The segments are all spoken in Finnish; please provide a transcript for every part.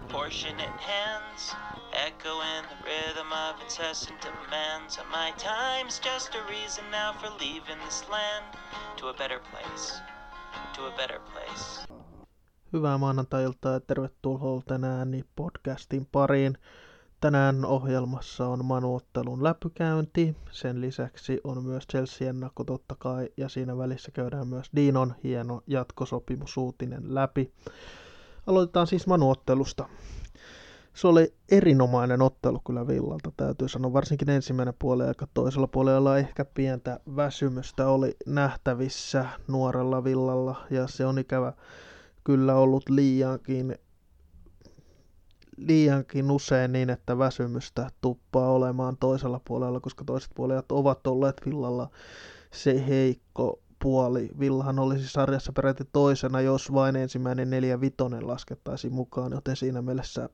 proportionate hands, echoing the rhythm of incessant demands. And my time's just a reason now for leaving this land to a better place, to a better place. Hyvää maanantai-iltaa ja tervetuloa tänään podcastin pariin. Tänään ohjelmassa on manuottelun läpykäynti, sen lisäksi on myös Chelsea-ennakko totta kai, ja siinä välissä käydään myös Dinon hieno jatkosopimusuutinen läpi. Aloitetaan siis manuottelusta. Se oli erinomainen ottelu kyllä Villalta, täytyy sanoa. Varsinkin ensimmäinen puoli aika toisella puolella ehkä pientä väsymystä oli nähtävissä nuorella Villalla, ja se on ikävä kyllä ollut liiankin liiankin usein niin, että väsymystä tuppaa olemaan toisella puolella, koska toiset puolijat ovat olleet Villalla se heikko puoli. Villahan olisi sarjassa peräti toisena, jos vain ensimmäinen neljä vitonen laskettaisiin mukaan, joten siinä mielessä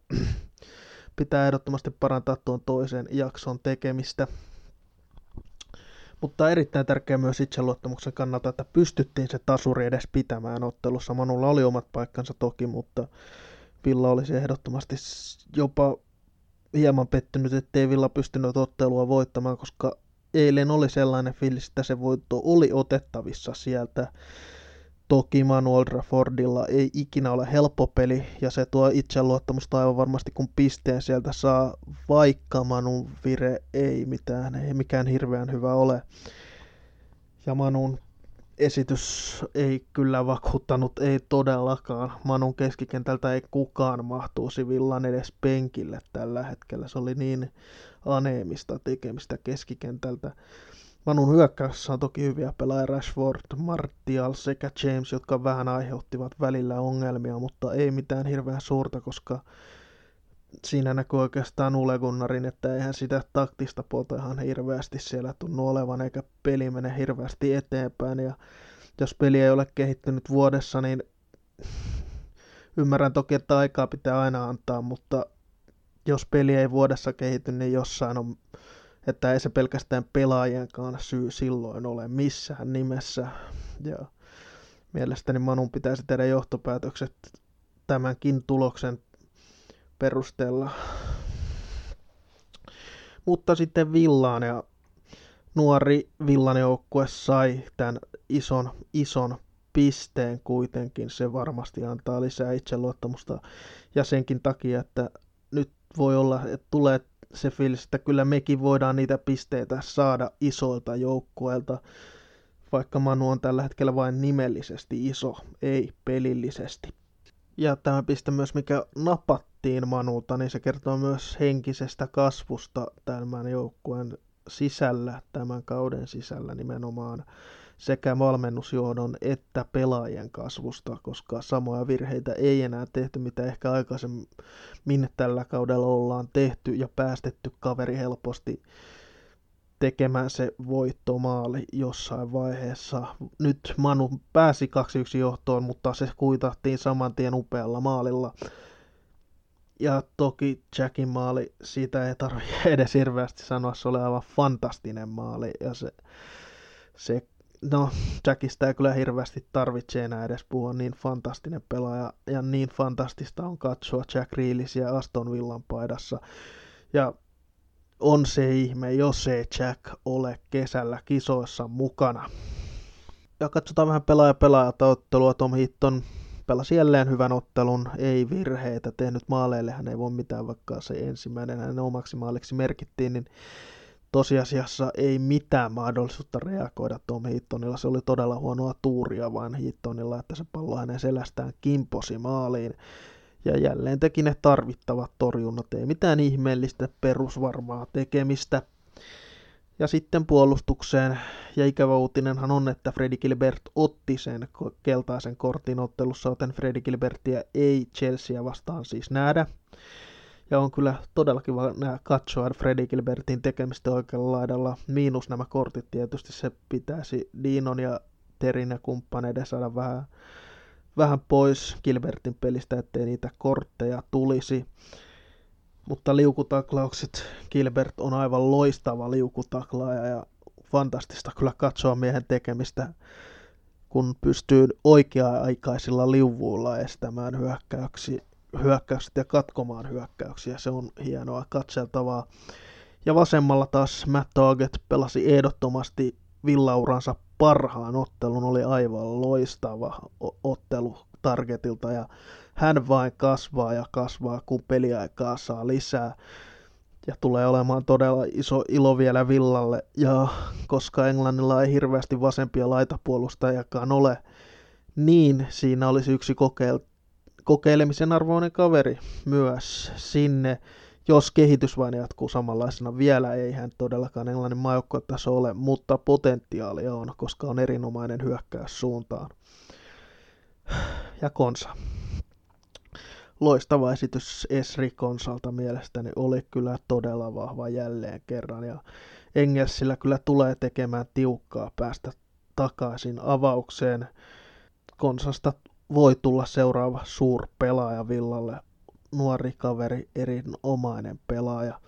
pitää ehdottomasti parantaa tuon toisen jakson tekemistä. Mutta erittäin tärkeää myös itseluottamuksen kannalta, että pystyttiin se tasuri edes pitämään ottelussa. Manulla oli omat paikkansa toki, mutta Villa olisi ehdottomasti jopa hieman pettynyt, ettei Villa pystynyt ottelua voittamaan, koska eilen oli sellainen fiilis, että se voitto oli otettavissa sieltä. Toki Manuel Raffordilla ei ikinä ole helppo peli, ja se tuo itseluottamusta aivan varmasti, kun pisteen sieltä saa, vaikka Manun vire ei mitään, ei mikään hirveän hyvä ole. Ja Manun esitys ei kyllä vakuuttanut, ei todellakaan. Manun keskikentältä ei kukaan mahtuisi villan edes penkille tällä hetkellä. Se oli niin aneemista tekemistä keskikentältä. Manun hyökkäyksessä on toki hyviä pelaajia Rashford, Martial sekä James, jotka vähän aiheuttivat välillä ongelmia, mutta ei mitään hirveän suurta, koska siinä näkyy oikeastaan Ule Gunnarin, että eihän sitä taktista puolta ihan hirveästi siellä tunnu olevan, eikä peli mene hirveästi eteenpäin. Ja jos peli ei ole kehittynyt vuodessa, niin ymmärrän toki, että aikaa pitää aina antaa, mutta jos peli ei vuodessa kehity, niin jossain on, että ei se pelkästään pelaajienkaan syy silloin ole missään nimessä. Ja mielestäni Manun pitäisi tehdä johtopäätökset tämänkin tuloksen perusteella. Mutta sitten Villaan ja nuori Villan joukkue sai tämän ison, ison pisteen kuitenkin. Se varmasti antaa lisää itseluottamusta ja senkin takia, että voi olla, että tulee se fiilis, että kyllä mekin voidaan niitä pisteitä saada isoilta joukkueilta, vaikka Manu on tällä hetkellä vain nimellisesti iso, ei pelillisesti. Ja tämä piste myös, mikä napattiin Manulta, niin se kertoo myös henkisestä kasvusta tämän joukkueen sisällä, tämän kauden sisällä nimenomaan sekä valmennusjohdon että pelaajien kasvusta, koska samoja virheitä ei enää tehty, mitä ehkä aikaisemmin tällä kaudella ollaan tehty ja päästetty kaveri helposti tekemään se voittomaali jossain vaiheessa. Nyt Manu pääsi 2-1 johtoon, mutta se kuitattiin saman tien upealla maalilla. Ja toki Jackin maali, siitä ei tarvitse edes hirveästi sanoa, se oli aivan fantastinen maali. Ja se, se no, Jackista ei kyllä hirveästi tarvitse enää edes puhua, niin fantastinen pelaaja ja niin fantastista on katsoa Jack Reelisia Aston Villan paidassa. Ja on se ihme, jos ei Jack ole kesällä kisoissa mukana. Ja katsotaan vähän pelaaja pelaajata ottelua. Tom Hitton pelasi jälleen hyvän ottelun, ei virheitä, tehnyt maaleille, hän ei voi mitään, vaikka se ensimmäinen hänen omaksi maaliksi merkittiin, niin tosiasiassa ei mitään mahdollisuutta reagoida Tom Hittonilla. Se oli todella huonoa tuuria vain Hittonilla, että se pallo hänen selästään kimposi maaliin ja jälleen teki ne tarvittavat torjunnat. Ei mitään ihmeellistä perusvarmaa tekemistä. Ja sitten puolustukseen, ja ikävä uutinenhan on, että Freddy Gilbert otti sen keltaisen kortin ottelussa, joten Freddy Gilbertia ei Chelsea vastaan siis nähdä. Ja on kyllä todellakin kiva katsoa Freddy Gilbertin tekemistä oikealla laidalla, miinus nämä kortit tietysti, se pitäisi Dinon ja Terin ja kumppaneiden saada vähän vähän pois Gilbertin pelistä, ettei niitä kortteja tulisi. Mutta liukutaklaukset, Gilbert on aivan loistava liukutaklaaja ja fantastista kyllä katsoa miehen tekemistä, kun pystyy oikea-aikaisilla liuvuilla estämään hyökkäyksiä, hyökkäykset ja katkomaan hyökkäyksiä. Se on hienoa katseltavaa. Ja vasemmalla taas Matt Target pelasi ehdottomasti villauransa parhaan ottelun. Oli aivan loistava ottelu Targetilta ja hän vain kasvaa ja kasvaa, kun peliaikaa saa lisää. Ja tulee olemaan todella iso ilo vielä Villalle. Ja koska Englannilla ei hirveästi vasempia laitapuolustajakaan ole, niin siinä olisi yksi kokeil- kokeilemisen arvoinen kaveri myös sinne, jos kehitys vain jatkuu samanlaisena. Vielä ei hän todellakaan Englannin maajoukkuetaso ole, mutta potentiaalia on, koska on erinomainen hyökkäys suuntaan. Ja Konsa. Loistava esitys Esri Konsalta mielestäni oli kyllä todella vahva jälleen kerran ja Engelsillä kyllä tulee tekemään tiukkaa päästä takaisin avaukseen. Konsasta voi tulla seuraava suurpelaaja Villalle. Nuori kaveri, erinomainen pelaaja.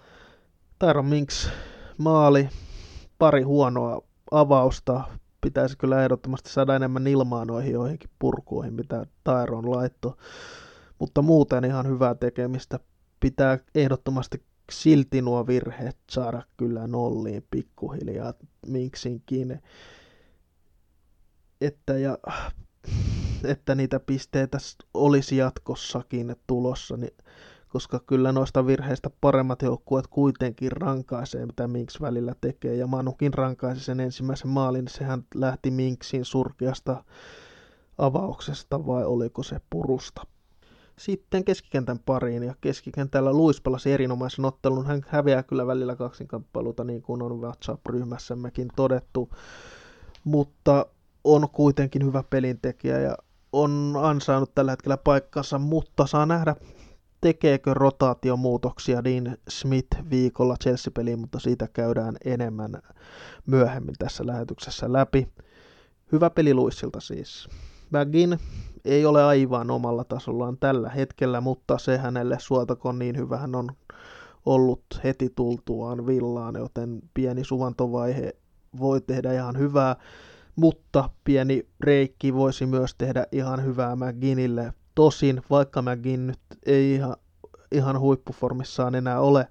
Tyron Minks maali, pari huonoa avausta. Pitäisi kyllä ehdottomasti saada enemmän ilmaa noihin joihinkin purkuihin, mitä Tyron laitto. Mutta muuten ihan hyvää tekemistä. Pitää ehdottomasti silti nuo virheet saada kyllä nolliin pikkuhiljaa Minksinkin. Että ja että niitä pisteitä olisi jatkossakin tulossa, niin, koska kyllä noista virheistä paremmat joukkueet kuitenkin rankaisee, mitä Minks välillä tekee. Ja Manukin rankaisi sen ensimmäisen maalin, sehän lähti Minksin surkeasta avauksesta vai oliko se purusta. Sitten keskikentän pariin ja keskikentällä Luis pelasi erinomaisen ottelun. Hän häviää kyllä välillä kaksinkamppailuta niin kuin on WhatsApp-ryhmässämmekin todettu, mutta on kuitenkin hyvä pelintekijä ja on ansainnut tällä hetkellä paikkansa, mutta saa nähdä, tekeekö rotaatiomuutoksia Dean Smith viikolla Chelsea-peliin, mutta siitä käydään enemmän myöhemmin tässä lähetyksessä läpi. Hyvä peli Luissilta siis. Bagin ei ole aivan omalla tasollaan tällä hetkellä, mutta se hänelle suotakoon niin hyvä hän on ollut heti tultuaan villaan, joten pieni suvantovaihe voi tehdä ihan hyvää mutta pieni reikki voisi myös tehdä ihan hyvää McGinnille. Tosin, vaikka McGinn nyt ei ihan, ihan huippuformissaan enää ole,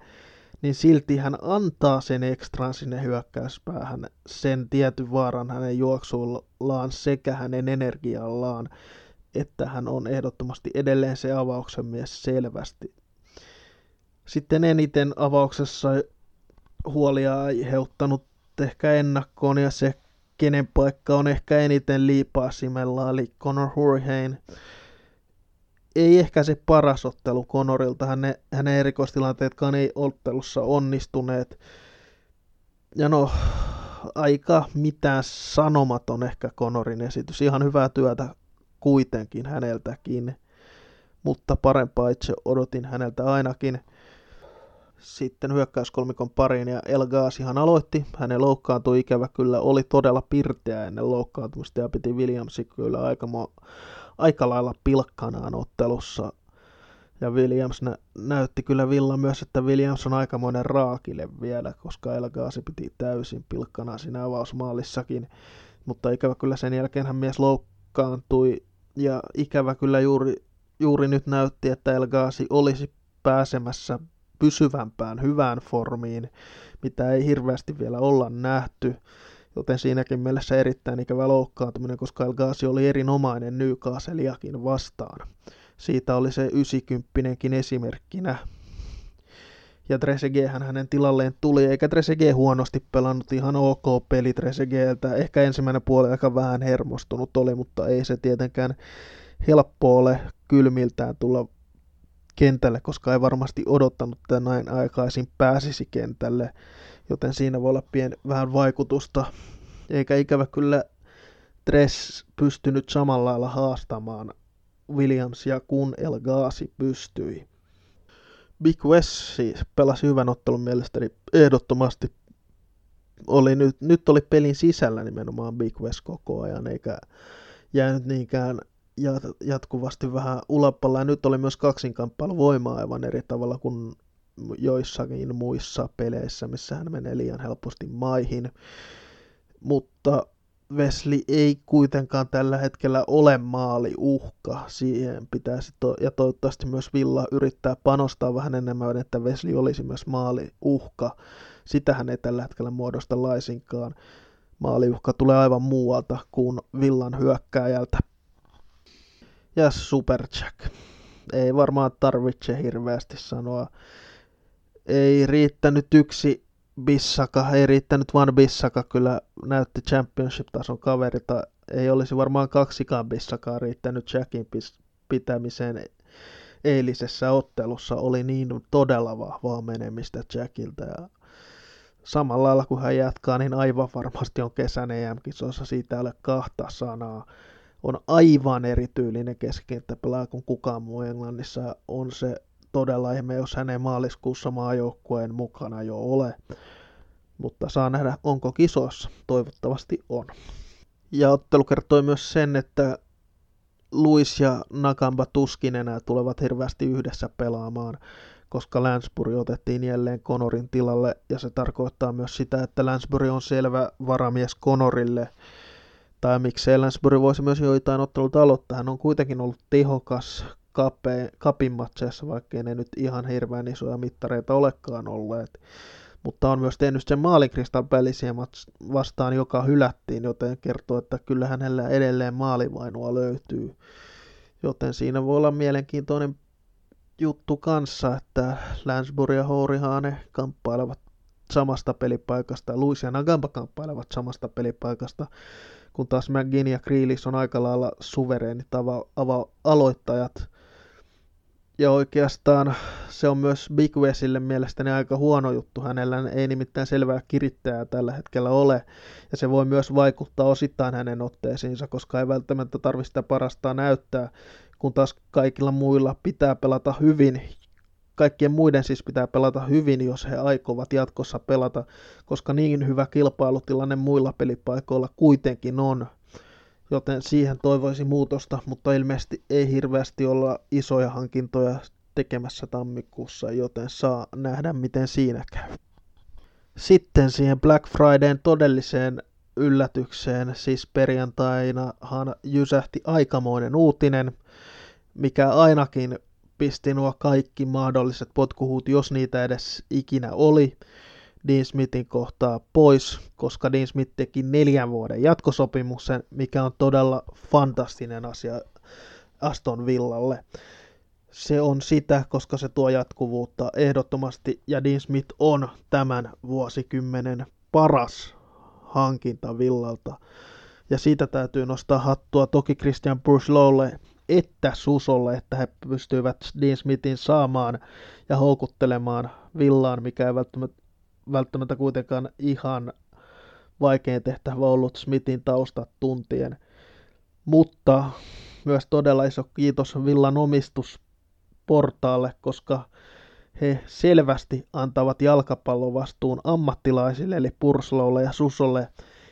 niin silti hän antaa sen ekstraan sinne hyökkäyspäähän, sen tietyn vaaran hänen juoksullaan sekä hänen energiallaan, että hän on ehdottomasti edelleen se avauksen mies selvästi. Sitten eniten avauksessa huolia aiheuttanut ehkä ennakkoon ja se kenen paikka on ehkä eniten liipaasimella, eli Conor Hurricane. Ei ehkä se paras ottelu Conorilta, hänen, hänen erikoistilanteetkaan ei ottelussa onnistuneet. Ja no, aika mitään sanomaton ehkä Conorin esitys. Ihan hyvää työtä kuitenkin häneltäkin, mutta parempaa itse odotin häneltä ainakin – sitten hyökkäyskolmikon pariin ja El Ghazihan aloitti. Hänen loukkaantui ikävä kyllä, oli todella pirteä ennen loukkaantumista ja piti Williamsi kyllä aika, mo- aika lailla pilkkanaan ottelussa. Ja Williams nä- näytti kyllä Villa myös, että Williams on aikamoinen raakille vielä, koska El Ghazi piti täysin pilkkanaan siinä avausmaalissakin. Mutta ikävä kyllä sen jälkeen hän mies loukkaantui ja ikävä kyllä juuri, juuri nyt näytti, että El Ghazi olisi pääsemässä pysyvämpään hyvään formiin, mitä ei hirveästi vielä olla nähty, joten siinäkin mielessä erittäin ikävä loukkaantuminen, koska El Ghazi oli erinomainen Newcastleiakin vastaan. Siitä oli se 90 esimerkkinä. Ja Trezeguet hänen tilalleen tuli, eikä Trezeguet huonosti pelannut, ihan ok peli Trezegueltä. Ehkä ensimmäinen puoli aika vähän hermostunut oli, mutta ei se tietenkään helppo ole kylmiltään tulla kentälle, koska ei varmasti odottanut, että näin aikaisin pääsisi kentälle, joten siinä voi olla pien, vähän vaikutusta. Eikä ikävä kyllä Dress pystynyt samalla lailla haastamaan Williamsia, kun El Ghazi pystyi. Big West siis pelasi hyvän ottelun mielestäni ehdottomasti. Oli nyt, nyt oli pelin sisällä nimenomaan Big West koko ajan, eikä jäänyt niinkään jatkuvasti vähän ulapalla. Ja nyt oli myös kaksinkamppailu voimaa aivan eri tavalla kuin joissakin muissa peleissä, missä hän menee liian helposti maihin. Mutta Wesley ei kuitenkaan tällä hetkellä ole maaliuhka. Siihen pitäisi, to- ja toivottavasti myös Villa yrittää panostaa vähän enemmän, että Wesley olisi myös maaliuhka. Sitähän ei tällä hetkellä muodosta laisinkaan. Maaliuhka tulee aivan muualta kuin Villan hyökkääjältä. Ja Superjack. Ei varmaan tarvitse hirveästi sanoa. Ei riittänyt yksi Bissaka, ei riittänyt vaan Bissaka, kyllä näytti championship-tason kaverita. Ei olisi varmaan kaksikaan Bissakaa riittänyt Jackin pitämiseen eilisessä ottelussa. Oli niin todella vahvaa menemistä Jackilta ja samalla lailla kun hän jatkaa, niin aivan varmasti on kesän EM-kisoissa, siitä ole kahta sanaa. On aivan erityylinen keskikenttäpelaaja kuin kukaan muu Englannissa. On se todella ihme, jos hän ei maaliskuussa maajoukkueen mukana jo ole. Mutta saa nähdä, onko kisoissa. Toivottavasti on. Ja ottelu kertoi myös sen, että Luis ja Nakamba tuskin enää tulevat hirveästi yhdessä pelaamaan, koska Lansbury otettiin jälleen Konorin tilalle, ja se tarkoittaa myös sitä, että Lansbury on selvä varamies Konorille, tai miksei Lansbury voisi myös joitain otteluita aloittaa. Hän on kuitenkin ollut tehokas kapin matseissa, vaikkei ne nyt ihan hirveän isoja mittareita olekaan olleet. Mutta on myös tehnyt sen maalin Crystal vastaan, joka hylättiin, joten kertoo, että kyllä hänellä edelleen maalivainua löytyy. Joten siinä voi olla mielenkiintoinen juttu kanssa, että Lansbury ja Hourihane kamppailevat samasta pelipaikasta, Luis ja Nagamba kamppailevat samasta pelipaikasta, kun taas McGinn ja Grealish on aika lailla suvereenit ava- ava- aloittajat. Ja oikeastaan se on myös Big Wesille mielestäni aika huono juttu. Hänellä ei nimittäin selvää kirittäjää tällä hetkellä ole. Ja se voi myös vaikuttaa osittain hänen otteisiinsa, koska ei välttämättä tarvitse sitä parasta näyttää, kun taas kaikilla muilla pitää pelata hyvin. Kaikkien muiden siis pitää pelata hyvin, jos he aikovat jatkossa pelata, koska niin hyvä kilpailutilanne muilla pelipaikoilla kuitenkin on joten siihen toivoisi muutosta, mutta ilmeisesti ei hirveästi olla isoja hankintoja tekemässä tammikuussa, joten saa nähdä miten siinä käy. Sitten siihen Black Fridayn todelliseen yllätykseen, siis perjantainahan jysähti aikamoinen uutinen, mikä ainakin pisti nuo kaikki mahdolliset potkuhuut, jos niitä edes ikinä oli, Dean Smithin kohtaa pois, koska Dean Smith teki neljän vuoden jatkosopimuksen, mikä on todella fantastinen asia Aston Villalle. Se on sitä, koska se tuo jatkuvuutta ehdottomasti, ja Dean Smith on tämän vuosikymmenen paras hankinta Villalta. Ja siitä täytyy nostaa hattua toki Christian Burslowlle että Susolle, että he pystyivät Dean Smithin saamaan ja houkuttelemaan Villaan, mikä ei välttämättä välttämättä kuitenkaan ihan vaikein tehtävä ollut Smithin taustat tuntien. Mutta myös todella iso kiitos Villan omistusportaalle, koska he selvästi antavat jalkapallovastuun ammattilaisille, eli Purslolle ja Susolle,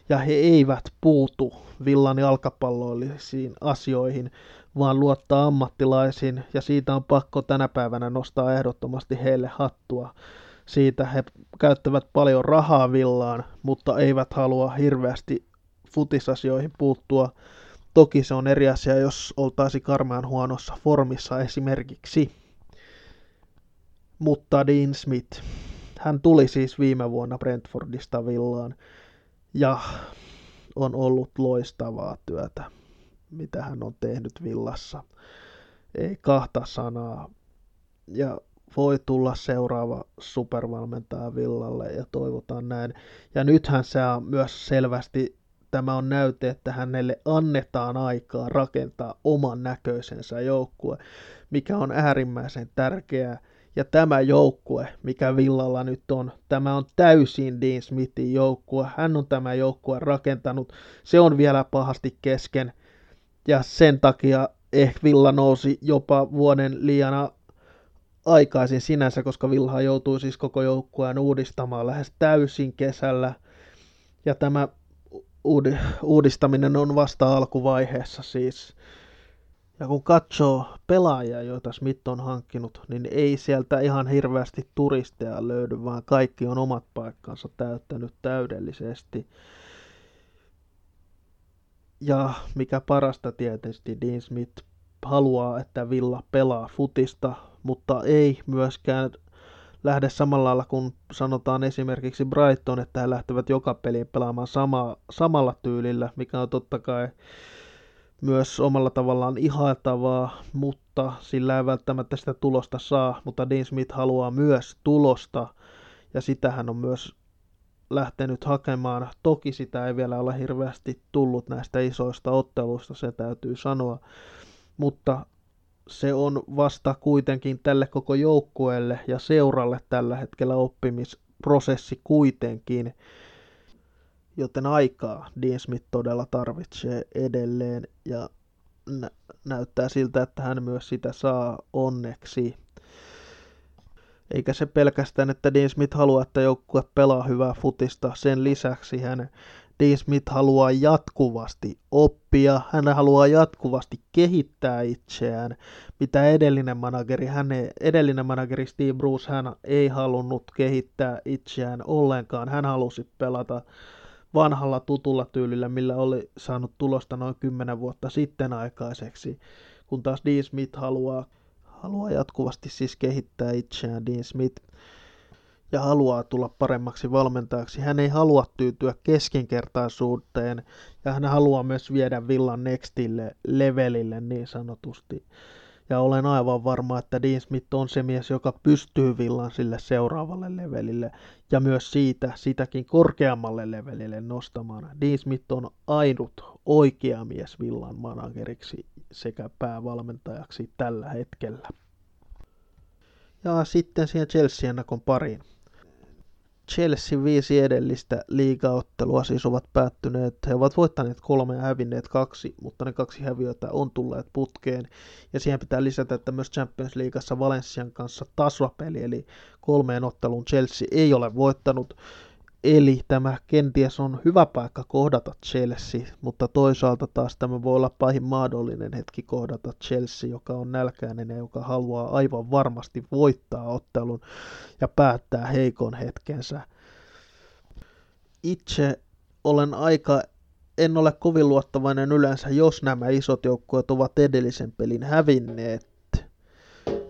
ja he eivät puutu Villan jalkapalloillisiin asioihin, vaan luottaa ammattilaisiin, ja siitä on pakko tänä päivänä nostaa ehdottomasti heille hattua siitä he käyttävät paljon rahaa villaan, mutta eivät halua hirveästi futisasioihin puuttua. Toki se on eri asia, jos oltaisi karmean huonossa formissa esimerkiksi. Mutta Dean Smith, hän tuli siis viime vuonna Brentfordista villaan ja on ollut loistavaa työtä, mitä hän on tehnyt villassa. Ei kahta sanaa. Ja voi tulla seuraava supervalmentaja Villalle ja toivotaan näin. Ja nythän se on myös selvästi, tämä on näyte, että hänelle annetaan aikaa rakentaa oman näköisensä joukkue, mikä on äärimmäisen tärkeää. Ja tämä joukkue, mikä Villalla nyt on, tämä on täysin Dean Smithin joukkue. Hän on tämä joukkue rakentanut. Se on vielä pahasti kesken. Ja sen takia ehkä Villa nousi jopa vuoden liian aikaisin sinänsä, koska Vilha joutui siis koko joukkueen uudistamaan lähes täysin kesällä. Ja tämä uudistaminen on vasta alkuvaiheessa siis. Ja kun katsoo pelaajia, joita Smith on hankkinut, niin ei sieltä ihan hirveästi turisteja löydy, vaan kaikki on omat paikkansa täyttänyt täydellisesti. Ja mikä parasta tietysti, Dean Smith haluaa, että Villa pelaa futista, mutta ei myöskään lähde samalla lailla kuin sanotaan esimerkiksi Brighton, että he lähtevät joka peliin pelaamaan sama, samalla tyylillä, mikä on totta kai myös omalla tavallaan ihailtavaa, mutta sillä ei välttämättä sitä tulosta saa, mutta Dean Smith haluaa myös tulosta, ja sitä hän on myös lähtenyt hakemaan. Toki sitä ei vielä ole hirveästi tullut näistä isoista otteluista, se täytyy sanoa, mutta se on vasta kuitenkin tälle koko joukkueelle ja seuralle tällä hetkellä oppimisprosessi kuitenkin, joten aikaa Dean Smith todella tarvitsee edelleen ja nä- näyttää siltä, että hän myös sitä saa onneksi. Eikä se pelkästään, että Dean Smith haluaa, että joukkue pelaa hyvää futista. Sen lisäksi hän Dean Smith haluaa jatkuvasti oppia, hän haluaa jatkuvasti kehittää itseään, mitä edellinen manageri, hän edellinen manageri Steve Bruce, hän ei halunnut kehittää itseään ollenkaan, hän halusi pelata vanhalla tutulla tyylillä, millä oli saanut tulosta noin 10 vuotta sitten aikaiseksi, kun taas Dean Smith haluaa, haluaa jatkuvasti siis kehittää itseään. Dean Smith ja haluaa tulla paremmaksi valmentajaksi. Hän ei halua tyytyä keskinkertaisuuteen ja hän haluaa myös viedä Villan nextille levelille niin sanotusti. Ja olen aivan varma, että Dean Smith on se mies, joka pystyy Villan sille seuraavalle levelille ja myös siitä sitäkin korkeammalle levelille nostamaan. Dean Smith on ainut oikea mies Villan manageriksi sekä päävalmentajaksi tällä hetkellä. Ja sitten siihen Chelsea-ennakon pariin. Chelsea viisi edellistä liigaottelua siis ovat päättyneet. He ovat voittaneet kolme ja hävinneet kaksi, mutta ne kaksi häviötä on tulleet putkeen. Ja siihen pitää lisätä, että myös Champions Leagueassa Valencian kanssa tasapeli, eli kolmeen otteluun Chelsea ei ole voittanut. Eli tämä kenties on hyvä paikka kohdata Chelsea, mutta toisaalta taas tämä voi olla pahin mahdollinen hetki kohdata Chelsea, joka on nälkäinen ja joka haluaa aivan varmasti voittaa ottelun ja päättää heikon hetkensä. Itse olen aika, en ole kovin luottavainen yleensä, jos nämä isot joukkueet ovat edellisen pelin hävinneet,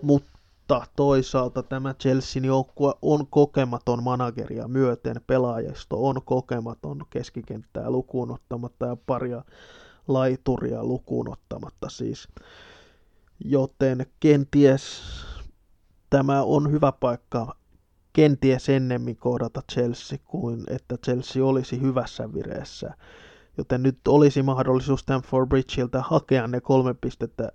mutta mutta toisaalta tämä Chelsean joukkue on kokematon manageria myöten, pelaajisto on kokematon keskikenttää lukuun ottamatta ja paria laituria lukuun ottamatta siis. Joten kenties tämä on hyvä paikka kenties ennemmin kohdata Chelsea kuin että Chelsea olisi hyvässä vireessä. Joten nyt olisi mahdollisuus Stamford Bridgeiltä hakea ne kolme pistettä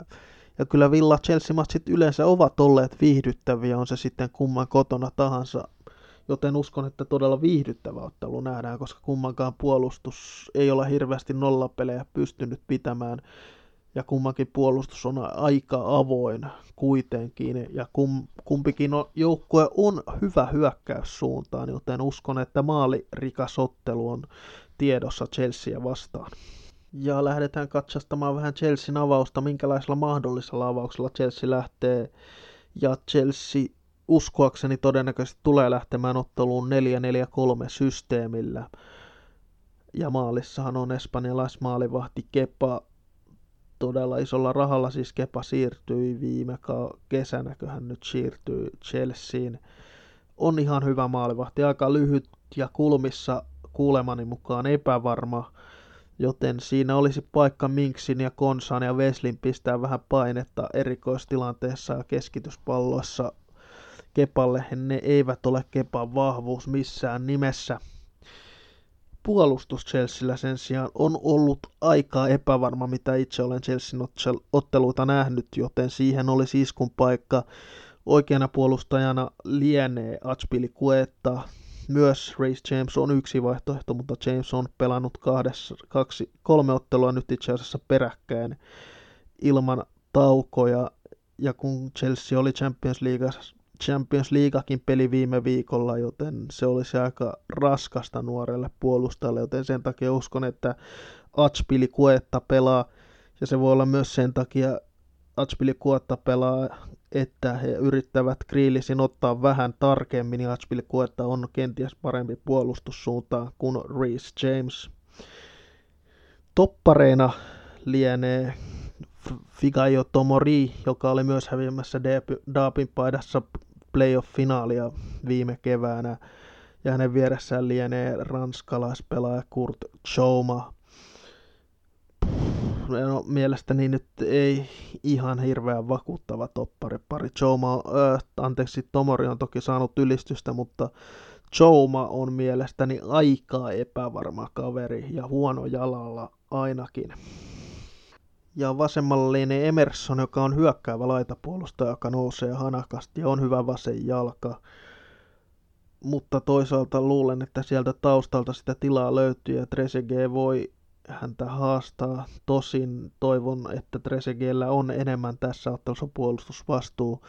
ja kyllä Villa Chelsea-matsit yleensä ovat olleet viihdyttäviä, on se sitten kumman kotona tahansa. Joten uskon, että todella viihdyttävä ottelu nähdään, koska kummankaan puolustus ei ole hirveästi nollapelejä pystynyt pitämään. Ja kummankin puolustus on aika avoin kuitenkin. Ja kum, kumpikin on, joukkue on hyvä hyökkäyssuuntaan, joten uskon, että maalirikas ottelu on tiedossa Chelsea vastaan ja lähdetään katsastamaan vähän Chelsean avausta, minkälaisella mahdollisella avauksella Chelsea lähtee. Ja Chelsea uskoakseni todennäköisesti tulee lähtemään otteluun 4-4-3 systeemillä. Ja maalissahan on espanjalaismaalivahti Kepa todella isolla rahalla, siis Kepa siirtyi viime kesänä, kun hän nyt siirtyi Chelseain. On ihan hyvä maalivahti, aika lyhyt ja kulmissa kuulemani mukaan epävarma joten siinä olisi paikka Minksin ja Konsan ja Veslin pistää vähän painetta erikoistilanteessa ja keskityspalloissa Kepalle. Ne eivät ole Kepan vahvuus missään nimessä. Puolustus Chelsealla sen sijaan on ollut aika epävarma, mitä itse olen Chelsean otteluita nähnyt, joten siihen olisi iskun paikka. Oikeana puolustajana lienee Achpili Kuetta, myös Race James on yksi vaihtoehto, mutta James on pelannut kahdessa, kaksi, kolme ottelua nyt itse asiassa peräkkäin ilman taukoja. Ja kun Chelsea oli Champions League, Champions Leagueakin peli viime viikolla, joten se olisi aika raskasta nuorelle puolustajalle, joten sen takia uskon, että Atspili Kuetta pelaa, ja se voi olla myös sen takia Atspili Kuetta pelaa että he yrittävät Grealishin ottaa vähän tarkemmin ja Kuetta on kenties parempi puolustussuuntaan kuin Reece James. Toppareina lienee Figaio Tomori, joka oli myös häviämässä Daapin paidassa playoff-finaalia viime keväänä. Ja hänen vieressään lienee ranskalaispelaaja Kurt Chouma. No, mielestäni nyt ei ihan hirveän vakuuttava toppari pari. Chouma, äh, anteeksi, Tomori on toki saanut ylistystä, mutta Chouma on mielestäni aika epävarma kaveri ja huono jalalla ainakin. Ja vasemmalla lienee Emerson, joka on hyökkäävä laitapuolustaja, joka nousee hanakasti ja on hyvä vasen jalka. Mutta toisaalta luulen, että sieltä taustalta sitä tilaa löytyy ja Trezeguet voi häntä haastaa. Tosin toivon, että Trezeguetllä on enemmän tässä ottelussa puolustusvastuu,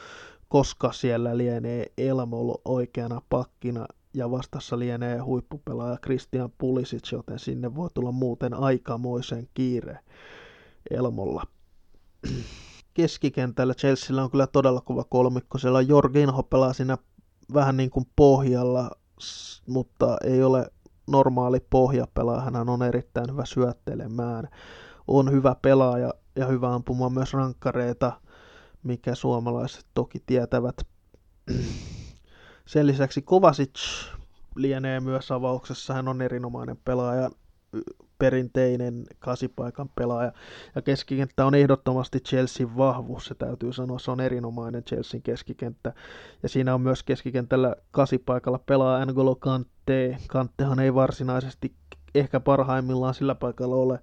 koska siellä lienee Elmol oikeana pakkina ja vastassa lienee huippupelaaja Christian Pulisic, joten sinne voi tulla muuten aikamoisen kiire Elmolla. Keskikentällä Chelsealla on kyllä todella kova kolmikko. Siellä Jorginho pelaa siinä vähän niin kuin pohjalla, mutta ei ole normaali pohjapelaaja. Hän on erittäin hyvä syöttelemään. On hyvä pelaaja ja hyvä ampumaan myös rankkareita, mikä suomalaiset toki tietävät. Sen lisäksi Kovacic lienee myös avauksessa. Hän on erinomainen pelaaja, perinteinen kasipaikan pelaaja. Ja keskikenttä on ehdottomasti Chelsean vahvuus, se täytyy sanoa. Se on erinomainen Chelsean keskikenttä. Ja siinä on myös keskikentällä kasipaikalla pelaa N'Golo Kante. Kantehan ei varsinaisesti ehkä parhaimmillaan sillä paikalla ole,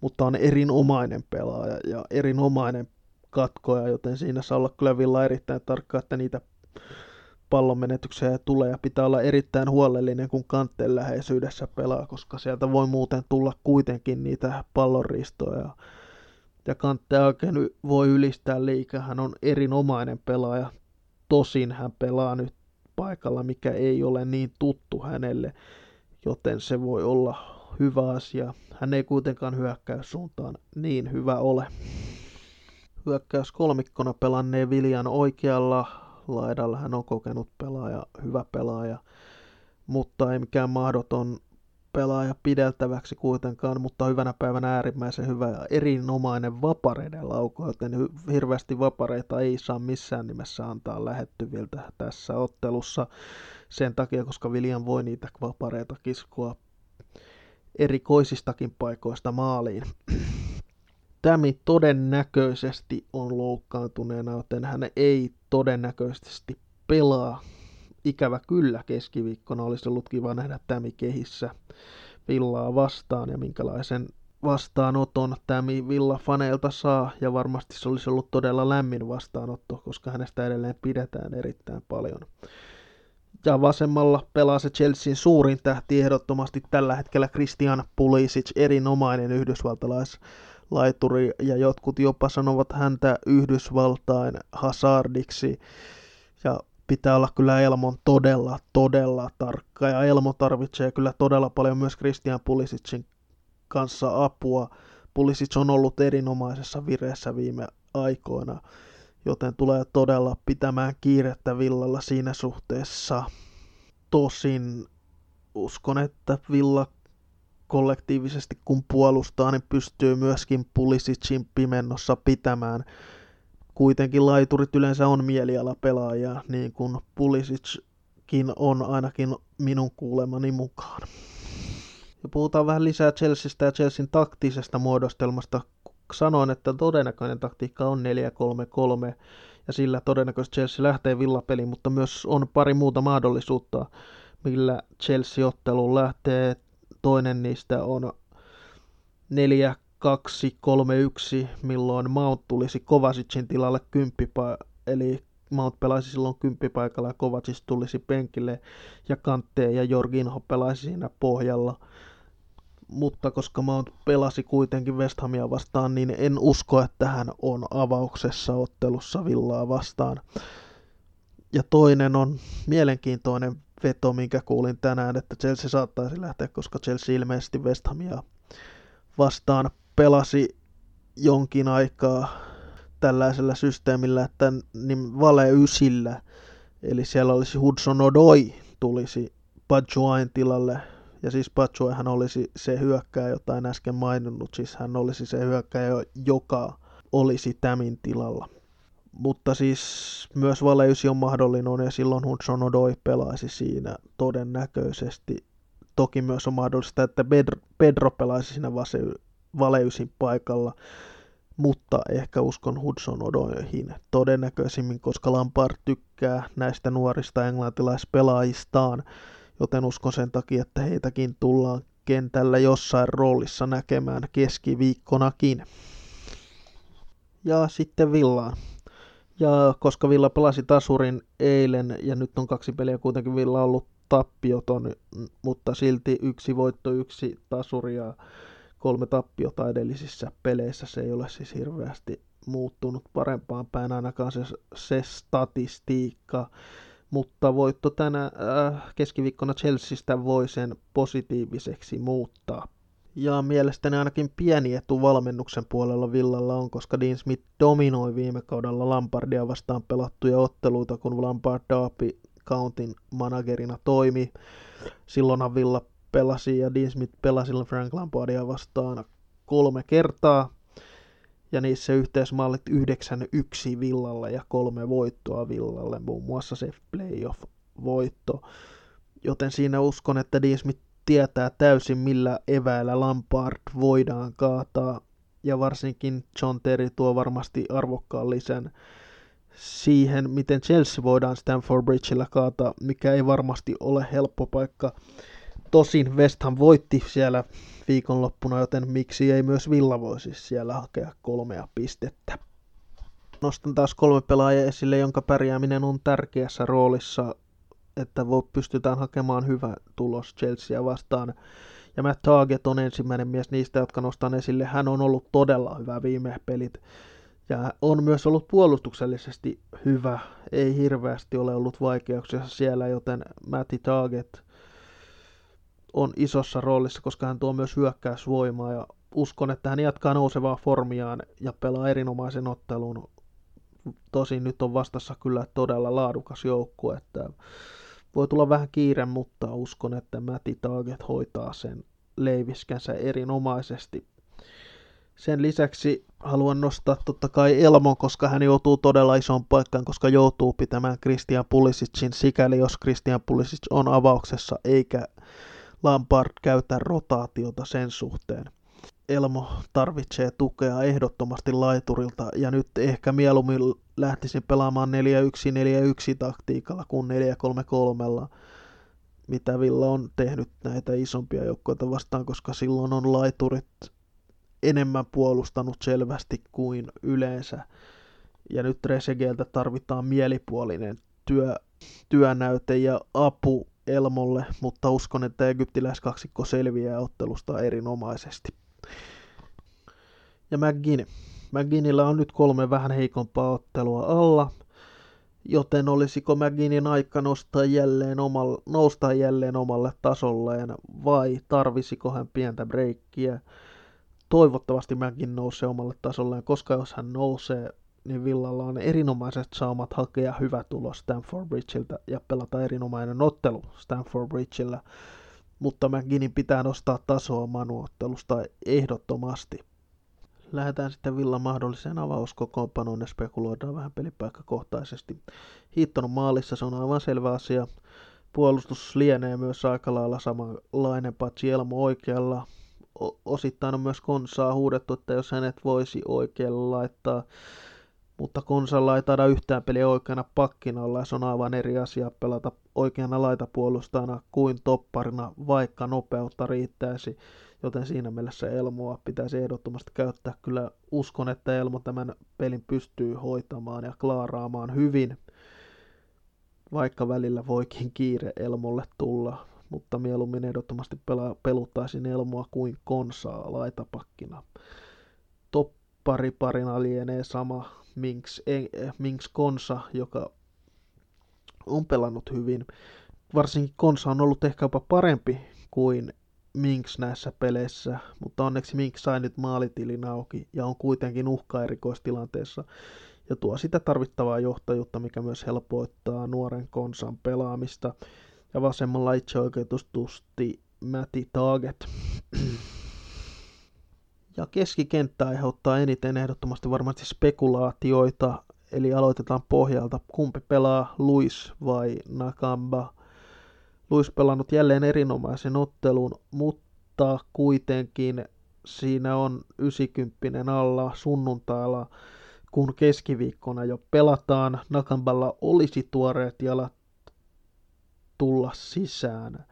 mutta on erinomainen pelaaja ja erinomainen katkoja, joten siinä saa olla kyllä Villa erittäin tarkka, että niitä pallon menetyksiä tulee ja pitää olla erittäin huolellinen, kun kanteen läheisyydessä pelaa, koska sieltä voi muuten tulla kuitenkin niitä pallonristoja. Ja kantteja oikein voi ylistää liikaa, hän on erinomainen pelaaja. Tosin hän pelaa nyt paikalla, mikä ei ole niin tuttu hänelle, joten se voi olla hyvä asia. Hän ei kuitenkaan hyökkäyssuuntaan niin hyvä ole. Hyökkäys kolmikkona pelanneen Viljan oikealla laidalla. Hän on kokenut pelaaja, hyvä pelaaja, mutta ei mikään mahdoton pelaaja pideltäväksi kuitenkaan, mutta hyvänä päivänä äärimmäisen hyvä ja erinomainen vapareiden lauko, joten hirveästi vapareita ei saa missään nimessä antaa lähettyviltä tässä ottelussa sen takia, koska William voi niitä vapareita kiskoa erikoisistakin paikoista maaliin. Tämi todennäköisesti on loukkaantuneena, joten hän ei todennäköisesti pelaa. Ikävä kyllä keskiviikkona olisi ollut kiva nähdä Tämi kehissä Villaa vastaan ja minkälaisen vastaanoton Tämi Villa faneilta saa ja varmasti se olisi ollut todella lämmin vastaanotto, koska hänestä edelleen pidetään erittäin paljon. Ja vasemmalla pelaa se Chelsean suurin tähti ehdottomasti tällä hetkellä Christian Pulisic, erinomainen yhdysvaltalais laituri ja jotkut jopa sanovat häntä Yhdysvaltain Hazardiksi ja pitää olla kyllä Elmon todella, todella tarkka ja Elmo tarvitsee kyllä todella paljon myös Christian Pulisicin kanssa apua. Pulisic on ollut erinomaisessa vireessä viime aikoina, joten tulee todella pitämään kiirettä Villalla siinä suhteessa. Tosin uskon, että Villa kollektiivisesti kun puolustaa, niin pystyy myöskin Pulisicin pimennossa pitämään. Kuitenkin laiturit yleensä on mielialapelaajia, niin kuin Pulisickin on ainakin minun kuulemani mukaan. Ja puhutaan vähän lisää Chelseastä ja Chelsean taktisesta muodostelmasta. Sanoin, että todennäköinen taktiikka on 4-3-3 ja sillä todennäköisesti Chelsea lähtee villapeliin, mutta myös on pari muuta mahdollisuutta, millä Chelsea-ottelu lähtee Toinen niistä on 4 2 3 1, milloin Mount tulisi Kovasicin tilalle kymppipa, eli Mount pelaisi silloin kymppipaikalla ja Kovacic tulisi penkille ja Kante ja Jorginho pelaisi siinä pohjalla. Mutta koska Mount pelasi kuitenkin West Hamia vastaan, niin en usko, että hän on avauksessa ottelussa Villaa vastaan. Ja toinen on mielenkiintoinen veto, minkä kuulin tänään, että Chelsea saattaisi lähteä, koska Chelsea ilmeisesti West Hamia vastaan pelasi jonkin aikaa tällaisella systeemillä, että niin vale ysillä, eli siellä olisi Hudson Odoi tulisi Bajuain tilalle. Ja siis hän olisi se hyökkääjä, jota en äsken maininnut, siis hän olisi se hyökkääjä, joka olisi Tämin tilalla. Mutta siis myös valeysi on mahdollinen ja silloin Hudson Odoi pelaisi siinä todennäköisesti. Toki myös on mahdollista, että Pedro, pelaisi siinä valeysin paikalla, mutta ehkä uskon Hudson Odoihin todennäköisimmin, koska Lampard tykkää näistä nuorista englantilaispelaajistaan, joten uskon sen takia, että heitäkin tullaan kentällä jossain roolissa näkemään keskiviikkonakin. Ja sitten Villaan. Ja koska Villa pelasi tasurin eilen ja nyt on kaksi peliä kuitenkin Villa ollut tappioton, mutta silti yksi voitto, yksi tasuri ja kolme tappiota edellisissä peleissä. Se ei ole siis hirveästi muuttunut parempaan päin ainakaan se, se statistiikka. Mutta voitto tänä äh, keskiviikkona Chelseastä voi sen positiiviseksi muuttaa. Ja mielestäni ainakin pieni etu valmennuksen puolella Villalla on, koska Dean Smith dominoi viime kaudella Lampardia vastaan pelattuja otteluita, kun Lampard Derby Countin managerina toimi. Silloinhan Villa pelasi ja Dean Smith pelasi Frank Lampardia vastaan kolme kertaa. Ja niissä yhteismallit 9-1 Villalle ja kolme voittoa Villalle, muun muassa se playoff-voitto. Joten siinä uskon, että Dean Smith tietää täysin millä eväillä Lampard voidaan kaataa. Ja varsinkin John Terry tuo varmasti arvokkaan lisän siihen, miten Chelsea voidaan Stamford Bridgeillä kaataa, mikä ei varmasti ole helppo paikka. Tosin West Ham voitti siellä viikonloppuna, joten miksi ei myös Villa voisi siellä hakea kolmea pistettä. Nostan taas kolme pelaajaa esille, jonka pärjääminen on tärkeässä roolissa että pystytään hakemaan hyvä tulos Chelsea vastaan. Ja Matt Target on ensimmäinen mies niistä, jotka nostan esille. Hän on ollut todella hyvä viime pelit. Ja on myös ollut puolustuksellisesti hyvä. Ei hirveästi ole ollut vaikeuksia siellä, joten Matti Target on isossa roolissa, koska hän tuo myös hyökkäysvoimaa ja uskon, että hän jatkaa nousevaa formiaan ja pelaa erinomaisen ottelun. Tosin nyt on vastassa kyllä todella laadukas joukkue, että voi tulla vähän kiire, mutta uskon, että Matti Target hoitaa sen leiviskänsä erinomaisesti. Sen lisäksi haluan nostaa totta kai Elmon, koska hän joutuu todella isoon paikkaan, koska joutuu pitämään Christian Pulisicin sikäli, jos Christian Pulisic on avauksessa, eikä Lampard käytä rotaatiota sen suhteen. Elmo tarvitsee tukea ehdottomasti laiturilta ja nyt ehkä mieluummin lähtisin pelaamaan 4-1-4-1 taktiikalla kuin 4-3-3, mitä Villa on tehnyt näitä isompia joukkoita vastaan, koska silloin on laiturit enemmän puolustanut selvästi kuin yleensä. Ja nyt Resegeltä tarvitaan mielipuolinen työ, työnäyte ja apu Elmolle, mutta uskon, että egyptiläiskaksikko selviää ottelusta erinomaisesti ja McGinn. McGinnillä on nyt kolme vähän heikompaa ottelua alla, joten olisiko McGinnin aika nostaa jälleen omalle, nousta jälleen omalle tasolleen vai tarvisiko hän pientä breikkiä? Toivottavasti McGinn nousee omalle tasolleen, koska jos hän nousee, niin Villalla on erinomaiset saamat hakea hyvä tulos Stanford Bridgeiltä ja pelata erinomainen ottelu Stanford Bridgeillä mutta McGinnin pitää nostaa tasoa manuottelusta ehdottomasti. Lähdetään sitten Villan mahdolliseen avauskokoonpanoon ja spekuloidaan vähän pelipaikkakohtaisesti. Hiittonut maalissa, se on aivan selvä asia. Puolustus lienee myös aika lailla samanlainen, paitsi Elmo oikealla. O- osittain on myös Konsaa huudettu, että jos hänet voisi oikealla laittaa mutta Konsalla ei taida yhtään peliä oikeana pakkina olla, se on aivan eri asia pelata oikeana laitapuolustajana kuin topparina, vaikka nopeutta riittäisi, joten siinä mielessä Elmoa pitäisi ehdottomasti käyttää. Kyllä uskon, että Elmo tämän pelin pystyy hoitamaan ja klaaraamaan hyvin, vaikka välillä voikin kiire Elmolle tulla, mutta mieluummin ehdottomasti pela, peluttaisin Elmoa kuin Konsaa laitapakkina. Toppariparina lienee sama Minks, eh, Minks Konsa, joka on pelannut hyvin. Varsinkin Konsa on ollut ehkä jopa parempi kuin Minks näissä peleissä, mutta onneksi Minks sai nyt maalitilin auki ja on kuitenkin uhka erikoistilanteessa ja tuo sitä tarvittavaa johtajuutta, mikä myös helpoittaa nuoren Konsan pelaamista. Ja vasemmalla itseoikeutustusti Matti Target. Ja keskikenttä aiheuttaa eniten ehdottomasti varmasti spekulaatioita, eli aloitetaan pohjalta, kumpi pelaa, Luis vai Nakamba. Luis pelannut jälleen erinomaisen ottelun, mutta kuitenkin siinä on 90 alla sunnuntailla, kun keskiviikkona jo pelataan. Nakamballa olisi tuoreet jalat tulla sisään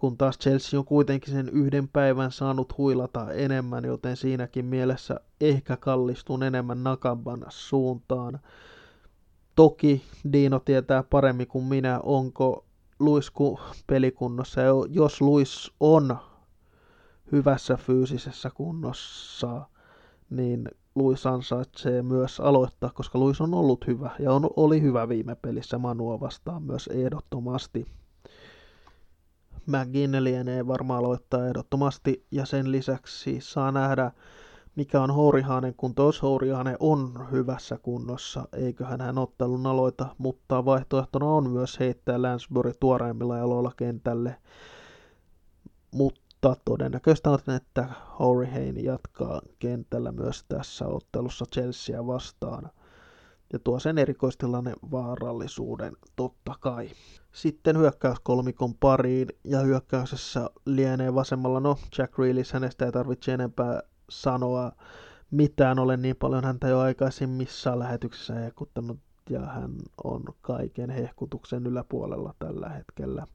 kun taas Chelsea on kuitenkin sen yhden päivän saanut huilata enemmän, joten siinäkin mielessä ehkä kallistun enemmän Nakamban suuntaan. Toki Dino tietää paremmin kuin minä, onko Luisku pelikunnossa. Ja jos Luis on hyvässä fyysisessä kunnossa, niin Luis ansaitsee myös aloittaa, koska Luis on ollut hyvä ja on, oli hyvä viime pelissä Manua vastaan myös ehdottomasti. McGinn lienee varmaan aloittaa ehdottomasti, ja sen lisäksi saa nähdä, mikä on Hourihanen, kun tos Hourihanen on hyvässä kunnossa, eiköhän hän ottelun aloita, mutta vaihtoehtona on myös heittää Lansbury tuoreimmilla jaloilla kentälle. Mutta todennäköistä on, että Hourihane jatkaa kentällä myös tässä ottelussa Chelsea vastaan ja tuo sen erikoistilanne vaarallisuuden totta kai. Sitten hyökkäyskolmikon pariin ja hyökkäysessä lienee vasemmalla, no Jack Reelis, hänestä ei tarvitse enempää sanoa mitään, olen niin paljon häntä jo aikaisemmissa lähetyksissä hehkuttanut ja hän on kaiken hehkutuksen yläpuolella tällä hetkellä.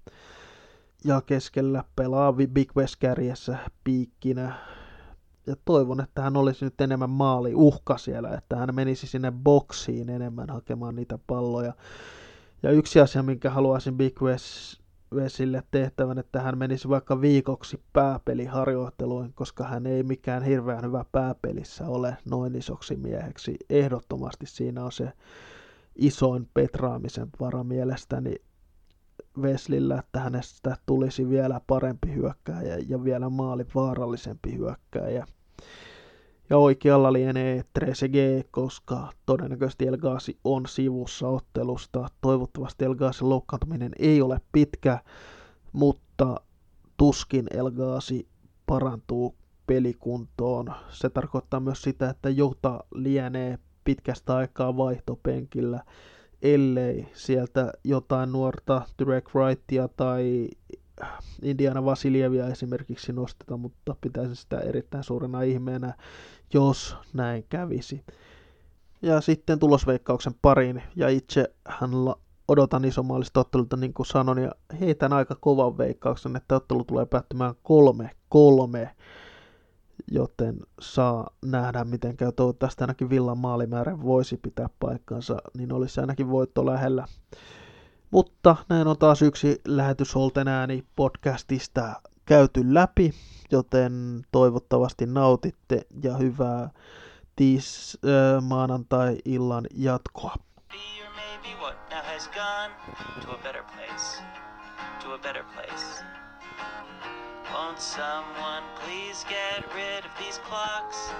Ja keskellä pelaa Big West kärjessä piikkinä ja toivon, että hän olisi nyt enemmän maali uhka siellä, että hän menisi sinne boksiin enemmän hakemaan niitä palloja. Ja yksi asia, minkä haluaisin Big Wesille tehtävän, että hän menisi vaikka viikoksi pääpeliharjoitteluun, koska hän ei mikään hirveän hyvä pääpelissä ole noin isoksi mieheksi. Ehdottomasti siinä on se isoin petraamisen vara mielestäni Veslillä, että hänestä tulisi vielä parempi hyökkääjä ja vielä maali vaarallisempi hyökkääjä. Ja oikealla lienee Trezeguet, koska todennäköisesti Elgaasi on sivussa ottelusta. Toivottavasti Elgaasin loukkaantuminen ei ole pitkä, mutta tuskin Elgaasi parantuu pelikuntoon. Se tarkoittaa myös sitä, että Jota lienee pitkästä aikaa vaihtopenkillä, ellei sieltä jotain nuorta Direct Wrightia tai Indiana Vasilievia esimerkiksi nosteta, mutta pitäisi sitä erittäin suurena ihmeenä, jos näin kävisi. Ja sitten tulosveikkauksen pariin, ja itse hän odotan isomaallista ottelulta, niin kuin sanoin, ja heitän aika kovan veikkauksen, että ottelu tulee päättymään 3-3, joten saa nähdä, miten käy. Toivottavasti ainakin Villan maalimäärä voisi pitää paikkansa, niin olisi ainakin voitto lähellä. Mutta näin on taas yksi lähetys ääni podcastista käyty läpi, joten toivottavasti nautitte ja hyvää tiis äh, maanantai-illan jatkoa. Won't someone please get rid of these clocks?